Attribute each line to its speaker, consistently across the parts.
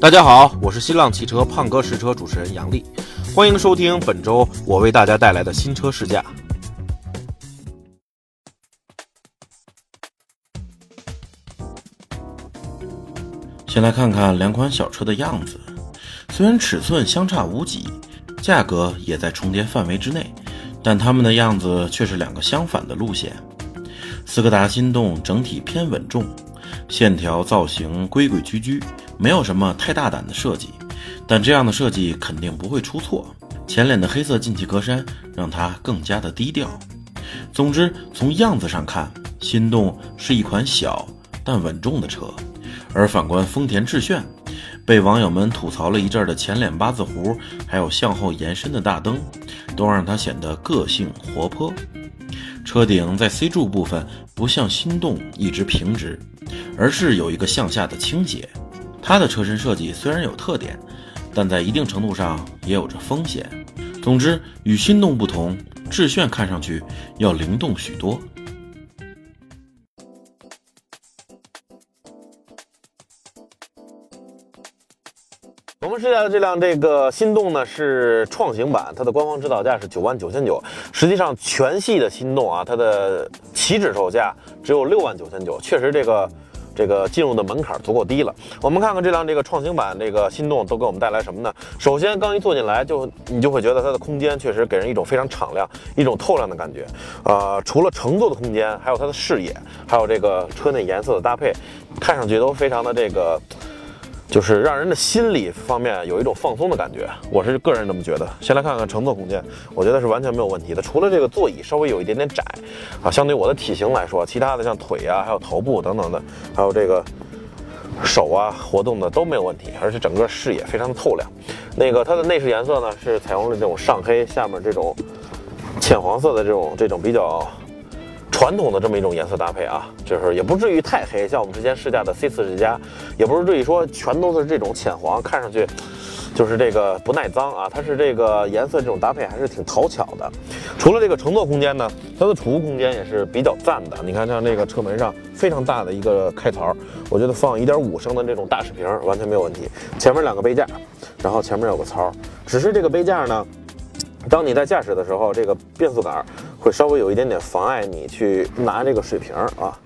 Speaker 1: 大家好，我是新浪汽车胖哥试车主持人杨丽，欢迎收听本周我为大家带来的新车试驾。先来看看两款小车的样子，虽然尺寸相差无几，价格也在重叠范围之内，但它们的样子却是两个相反的路线。斯柯达心动整体偏稳重，线条造型规规矩矩。没有什么太大胆的设计，但这样的设计肯定不会出错。前脸的黑色进气格栅让它更加的低调。总之，从样子上看，心动是一款小但稳重的车。而反观丰田致炫，被网友们吐槽了一阵的前脸八字胡，还有向后延伸的大灯，都让它显得个性活泼。车顶在 C 柱部分不像心动一直平直，而是有一个向下的倾斜。它的车身设计虽然有特点，但在一定程度上也有着风险。总之，与心动不同，致炫看上去要灵动许多。
Speaker 2: 我们试驾的这辆这个心动呢是创行版，它的官方指导价是九万九千九。实际上全系的心动啊，它的起止售价只有六万九千九，确实这个。这个进入的门槛足够低了。我们看看这辆这个创新版这个心动都给我们带来什么呢？首先，刚一坐进来就你就会觉得它的空间确实给人一种非常敞亮、一种透亮的感觉。呃，除了乘坐的空间，还有它的视野，还有这个车内颜色的搭配，看上去都非常的这个。就是让人的心理方面有一种放松的感觉，我是个人这么觉得。先来看看乘坐空间，我觉得是完全没有问题的。除了这个座椅稍微有一点点窄，啊，相对我的体型来说，其他的像腿啊，还有头部等等的，还有这个手啊活动的都没有问题，而且整个视野非常的透亮。那个它的内饰颜色呢是采用了这种上黑，下面这种浅黄色的这种这种比较。传统的这么一种颜色搭配啊，就是也不至于太黑，像我们之前试驾的 C 四世家，也不是至于说全都是这种浅黄，看上去就是这个不耐脏啊。它是这个颜色这种搭配还是挺讨巧的。除了这个乘坐空间呢，它的储物空间也是比较赞的。你看像这个车门上非常大的一个开槽，我觉得放一点五升的这种大水瓶完全没有问题。前面两个杯架，然后前面有个槽，只是这个杯架呢。当你在驾驶的时候，这个变速杆会稍微有一点点妨碍你去拿这个水瓶啊。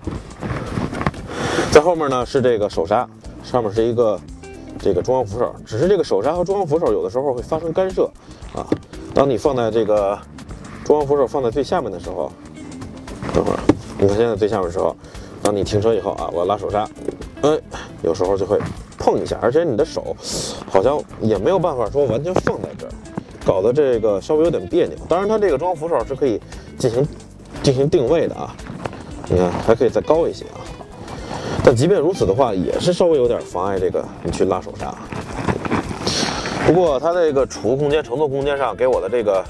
Speaker 2: 在后面呢是这个手刹，上面是一个这个中央扶手，只是这个手刹和中央扶手有的时候会发生干涉啊。当你放在这个中央扶手放在最下面的时候，等会儿，你看现在最下面的时候，当你停车以后啊，我拉手刹，哎，有时候就会碰一下，而且你的手好像也没有办法说完全放在这儿。搞得这个稍微有点别扭，当然它这个中央扶手是可以进行进行定位的啊，你看还可以再高一些啊，但即便如此的话，也是稍微有点妨碍这个你去拉手刹。不过它这个储物空间、乘坐空间上给我的这个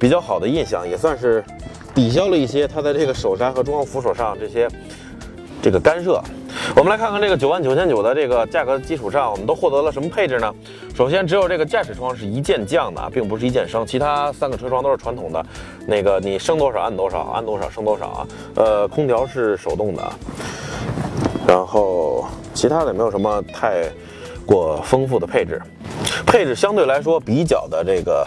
Speaker 2: 比较好的印象，也算是抵消了一些它在这个手刹和中央扶手上这些这个干涉。我们来看看这个九万九千九的这个价格基础上，我们都获得了什么配置呢？首先，只有这个驾驶窗是一键降的，并不是一键升，其他三个车窗都是传统的，那个你升多少按多少，按多少升多少啊。呃，空调是手动的，然后其他的也没有什么太过丰富的配置，配置相对来说比较的这个。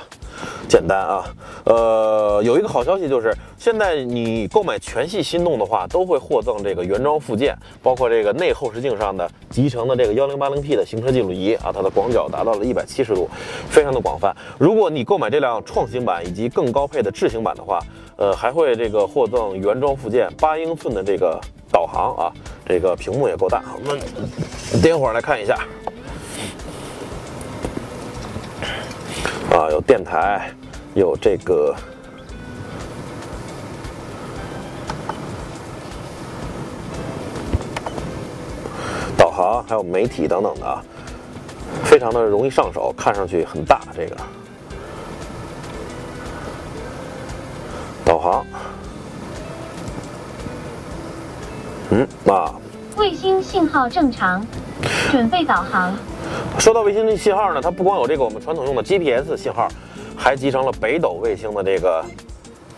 Speaker 2: 简单啊，呃，有一个好消息就是，现在你购买全系心动的话，都会获赠这个原装附件，包括这个内后视镜上的集成的这个幺零八零 P 的行车记录仪啊，它的广角达到了一百七十度，非常的广泛。如果你购买这辆创新版以及更高配的智行版的话，呃，还会这个获赠原装附件八英寸的这个导航啊，这个屏幕也够大。我们点会儿来看一下。啊，有电台，有这个导航，还有媒体等等的，非常的容易上手，看上去很大。这个导航，
Speaker 3: 嗯啊，卫星信号正常，准备导航。
Speaker 2: 说到卫星的信号呢，它不光有这个我们传统用的 GPS 信号，还集成了北斗卫星的这个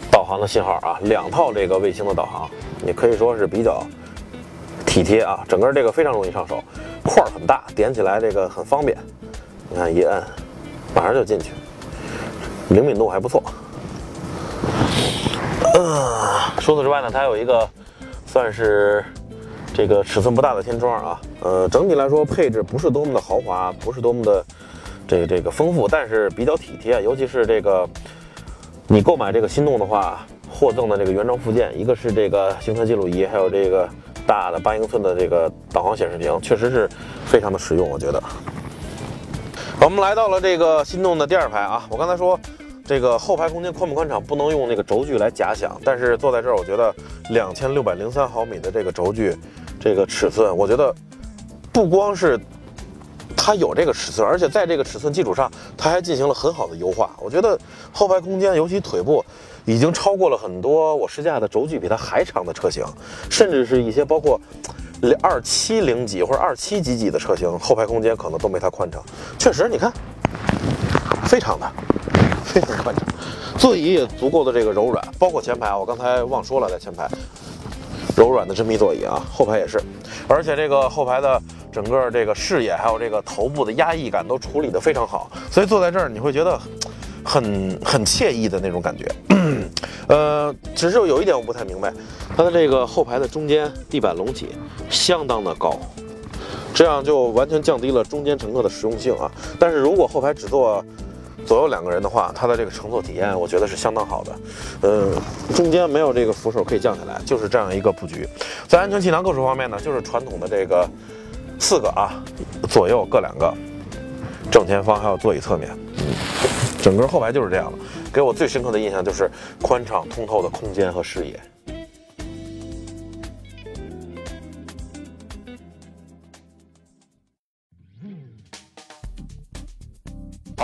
Speaker 2: 导航的信号啊，两套这个卫星的导航，也可以说是比较体贴啊，整个这个非常容易上手，块儿很大，点起来这个很方便。你看一摁，马上就进去，灵敏度还不错。呃，除此之外呢，它有一个算是这个尺寸不大的天窗啊。呃，整体来说配置不是多么的豪华，不是多么的这个这个丰富，但是比较体贴。尤其是这个你购买这个心动的话，获赠的这个原装附件，一个是这个行车记录仪，还有这个大的八英寸的这个导航显示屏，确实是非常的实用，我觉得。我们来到了这个心动的第二排啊，我刚才说。这个后排空间宽不宽敞，不能用那个轴距来假想。但是坐在这儿，我觉得两千六百零三毫米的这个轴距，这个尺寸，我觉得不光是它有这个尺寸，而且在这个尺寸基础上，它还进行了很好的优化。我觉得后排空间，尤其腿部，已经超过了很多我试驾的轴距比它还长的车型，甚至是一些包括二七零几或者二七几几的车型，后排空间可能都没它宽敞。确实，你看，非常的。非常宽敞，座椅也足够的这个柔软，包括前排啊，我刚才忘说了，在前排柔软的真皮座椅啊，后排也是，而且这个后排的整个这个视野还有这个头部的压抑感都处理得非常好，所以坐在这儿你会觉得很很惬意的那种感觉。呃，只是有一点我不太明白，它的这个后排的中间地板隆起相当的高，这样就完全降低了中间乘客的实用性啊。但是如果后排只坐左右两个人的话，它的这个乘坐体验，我觉得是相当好的。呃，中间没有这个扶手可以降下来，就是这样一个布局。在安全气囊构成方面呢，就是传统的这个四个啊，左右各两个，正前方还有座椅侧面，嗯整个后排就是这样的。给我最深刻的印象就是宽敞通透的空间和视野。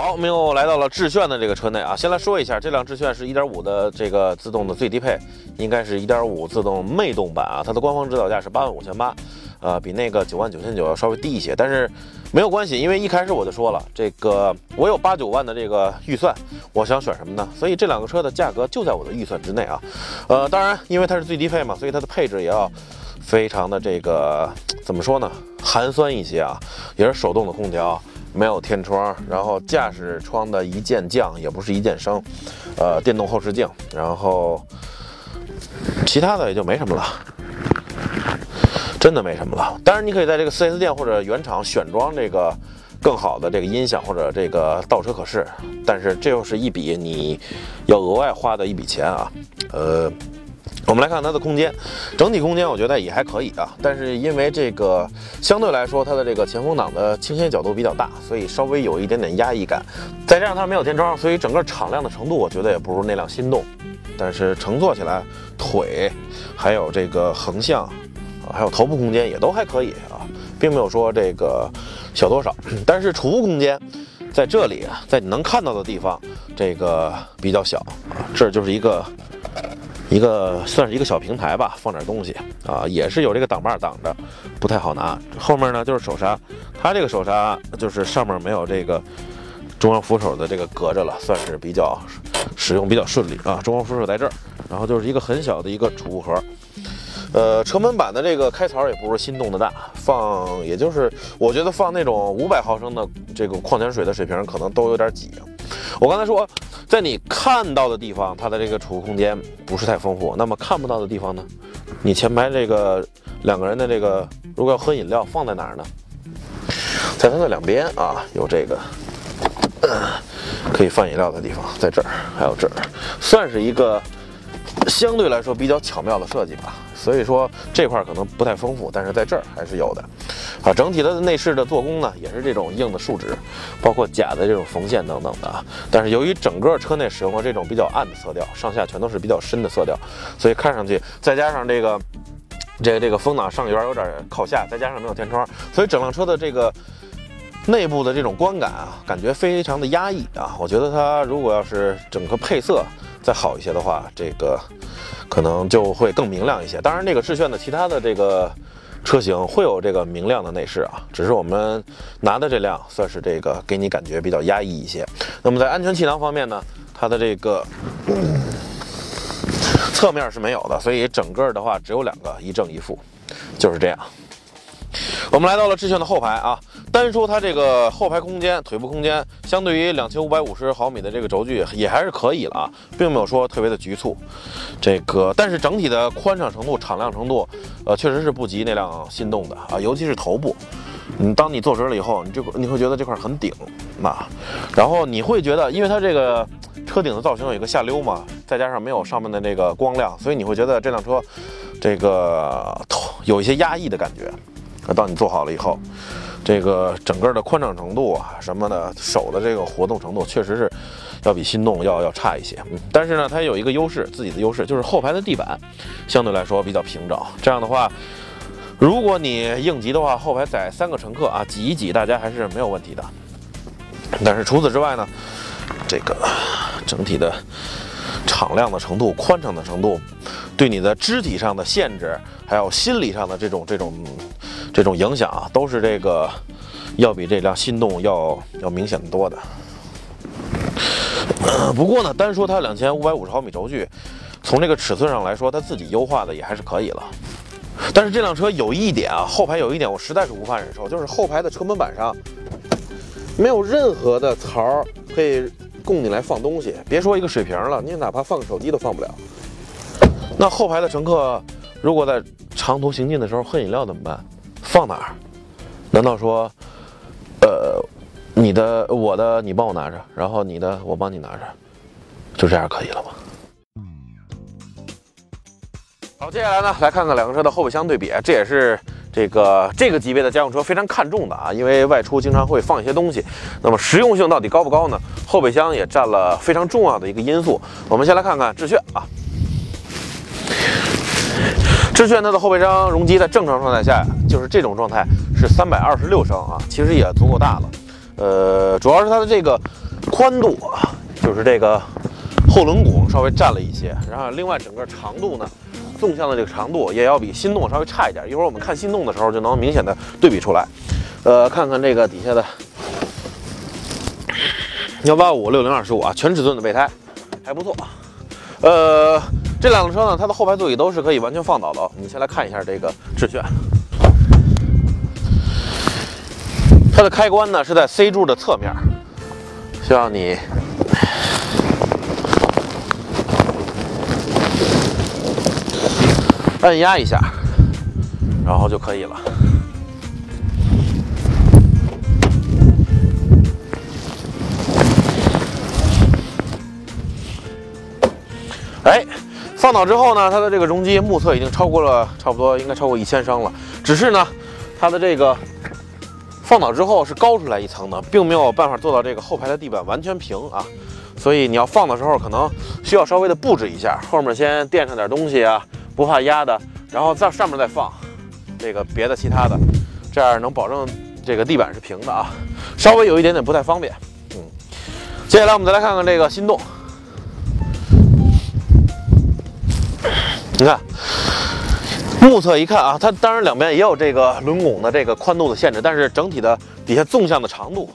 Speaker 2: 好，我们又来到了致炫的这个车内啊。先来说一下，这辆致炫是一点五的这个自动的最低配，应该是一点五自动魅动版啊。它的官方指导价是八万五千八，呃，比那个九万九千九要稍微低一些，但是没有关系，因为一开始我就说了，这个我有八九万的这个预算，我想选什么呢？所以这两个车的价格就在我的预算之内啊。呃，当然，因为它是最低配嘛，所以它的配置也要非常的这个怎么说呢，寒酸一些啊，也是手动的空调。没有天窗，然后驾驶窗的一键降也不是一键升，呃，电动后视镜，然后其他的也就没什么了，真的没什么了。当然，你可以在这个 4S 店或者原厂选装这个更好的这个音响或者这个倒车可视，但是这又是一笔你要额外花的一笔钱啊，呃。我们来看它的空间，整体空间我觉得也还可以啊，但是因为这个相对来说它的这个前风挡的倾斜角度比较大，所以稍微有一点点压抑感。再加上它没有天窗，所以整个敞亮的程度我觉得也不如那辆心动。但是乘坐起来，腿还有这个横向，还有头部空间也都还可以啊，并没有说这个小多少。但是储物空间在这里啊，在你能看到的地方，这个比较小啊，这就是一个。一个算是一个小平台吧，放点东西啊，也是有这个挡把挡着，不太好拿。后面呢就是手刹，它这个手刹就是上面没有这个中央扶手的这个隔着了，算是比较使用比较顺利啊。中央扶手在这儿，然后就是一个很小的一个储物盒。呃，车门板的这个开槽也不是心动的大，放也就是我觉得放那种五百毫升的这个矿泉水的水瓶可能都有点挤。我刚才说。在你看到的地方，它的这个储物空间不是太丰富。那么看不到的地方呢？你前排这个两个人的这个，如果要喝饮料，放在哪儿呢？在它的两边啊，有这个可以放饮料的地方，在这儿还有这儿，算是一个相对来说比较巧妙的设计吧。所以说这块可能不太丰富，但是在这儿还是有的。啊，整体的内饰的做工呢，也是这种硬的树脂，包括假的这种缝线等等的啊。但是由于整个车内使用了这种比较暗的色调，上下全都是比较深的色调，所以看上去再加上这个这个这个风挡上缘有点靠下，再加上没有天窗，所以整辆车的这个内部的这种观感啊，感觉非常的压抑啊。我觉得它如果要是整个配色再好一些的话，这个可能就会更明亮一些。当然，这个致炫的其他的这个。车型会有这个明亮的内饰啊，只是我们拿的这辆算是这个给你感觉比较压抑一些。那么在安全气囊方面呢，它的这个侧面是没有的，所以整个的话只有两个一正一负。就是这样。我们来到了致炫的后排啊，单说它这个后排空间、腿部空间，相对于两千五百五十毫米的这个轴距也还是可以了啊，并没有说特别的局促。这个，但是整体的宽敞程度、敞亮程度，呃，确实是不及那辆心动的啊，尤其是头部。嗯，当你坐直了以后，你这你会觉得这块很顶啊，然后你会觉得，因为它这个车顶的造型有一个下溜嘛，再加上没有上面的那个光亮，所以你会觉得这辆车这个头有一些压抑的感觉。那当你做好了以后，这个整个的宽敞程度啊，什么的，手的这个活动程度，确实是要比心动要要差一些。但是呢，它有一个优势，自己的优势就是后排的地板相对来说比较平整。这样的话，如果你应急的话，后排载三个乘客啊，挤一挤，大家还是没有问题的。但是除此之外呢，这个整体的。敞亮的程度、宽敞的程度，对你的肢体上的限制，还有心理上的这种、这种、这种影响啊，都是这个要比这辆心动要要明显的多的。不过呢，单说它两千五百五十毫米轴距，从这个尺寸上来说，它自己优化的也还是可以了。但是这辆车有一点啊，后排有一点我实在是无法忍受，就是后排的车门板上没有任何的槽可以。供你来放东西，别说一个水瓶了，你哪怕放个手机都放不了。那后排的乘客如果在长途行进的时候喝饮料怎么办？放哪儿？难道说，呃，你的、我的你帮我拿着，然后你的我帮你拿着，就这样可以了吗？好，接下来呢，来看看两个车的后备箱对比，这也是。这个这个级别的家用车非常看重的啊，因为外出经常会放一些东西，那么实用性到底高不高呢？后备箱也占了非常重要的一个因素。我们先来看看致炫啊，致炫它的后备箱容积在正常状态下，就是这种状态是三百二十六升啊，其实也足够大了。呃，主要是它的这个宽度啊，就是这个后轮拱稍微占了一些，然后另外整个长度呢。纵向的这个长度也要比心动稍微差一点，一会儿我们看心动的时候就能明显的对比出来。呃，看看这个底下的幺八五六零二十五啊，全尺寸的备胎还不错。呃，这两辆车呢，它的后排座椅都是可以完全放倒的。我们先来看一下这个致炫，它的开关呢是在 C 柱的侧面，需要你。按压一下，然后就可以了。哎，放倒之后呢，它的这个容积目测已经超过了，差不多应该超过一千升了。只是呢，它的这个放倒之后是高出来一层的，并没有办法做到这个后排的地板完全平啊。所以你要放的时候，可能需要稍微的布置一下，后面先垫上点东西啊。不怕压的，然后在上面再放这个别的其他的，这样能保证这个地板是平的啊。稍微有一点点不太方便，嗯。接下来我们再来看看这个心动，你看，目测一看啊，它当然两边也有这个轮拱的这个宽度的限制，但是整体的底下纵向的长度。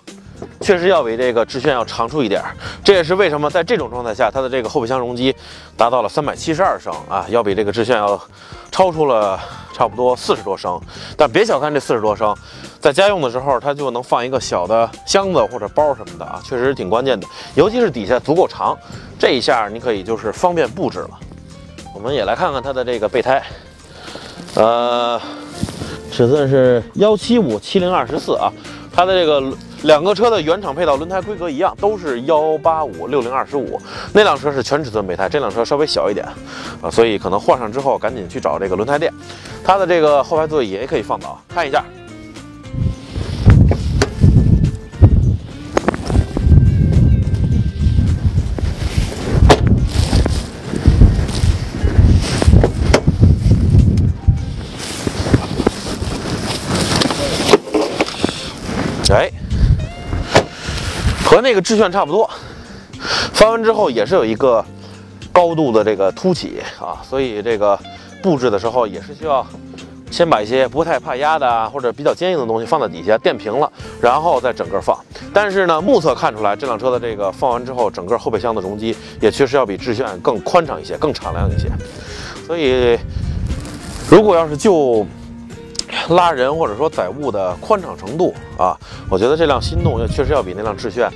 Speaker 2: 确实要比这个致炫要长出一点，这也是为什么在这种状态下，它的这个后备箱容积达到了三百七十二升啊，要比这个致炫要超出了差不多四十多升。但别小看这四十多升，在家用的时候，它就能放一个小的箱子或者包什么的啊，确实挺关键的。尤其是底下足够长，这一下你可以就是方便布置了。我们也来看看它的这个备胎，呃，尺寸是幺七五七零二十四啊，它的这个。两个车的原厂配套轮胎规格一样，都是幺八五六零二十五。那辆车是全尺寸备胎，这辆车稍微小一点啊，所以可能换上之后赶紧去找这个轮胎店。它的这个后排座椅也可以放倒，看一下。那个致炫差不多，翻完之后也是有一个高度的这个凸起啊，所以这个布置的时候也是需要先把一些不太怕压的啊或者比较坚硬的东西放在底下垫平了，然后再整个放。但是呢，目测看出来这辆车的这个放完之后，整个后备箱的容积也确实要比致炫更宽敞一些，更敞亮一些。所以如果要是就拉人或者说载物的宽敞程度啊，我觉得这辆心动确实要比那辆致炫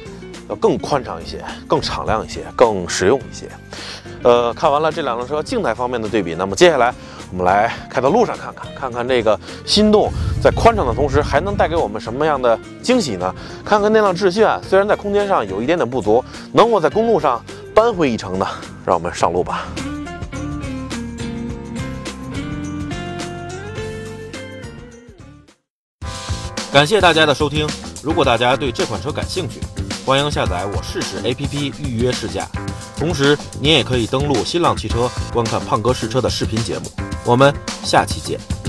Speaker 2: 要更宽敞一些，更敞亮一些，更实用一些。呃，看完了这两辆车静态方面的对比，那么接下来我们来开到路上看看，看看这个心动在宽敞的同时还能带给我们什么样的惊喜呢？看看那辆致炫，虽然在空间上有一点点不足，能否在公路上扳回一城呢？让我们上路吧。
Speaker 1: 感谢大家的收听。如果大家对这款车感兴趣，欢迎下载我试试 APP 预约试驾。同时，您也可以登录新浪汽车观看胖哥试车的视频节目。我们下期见。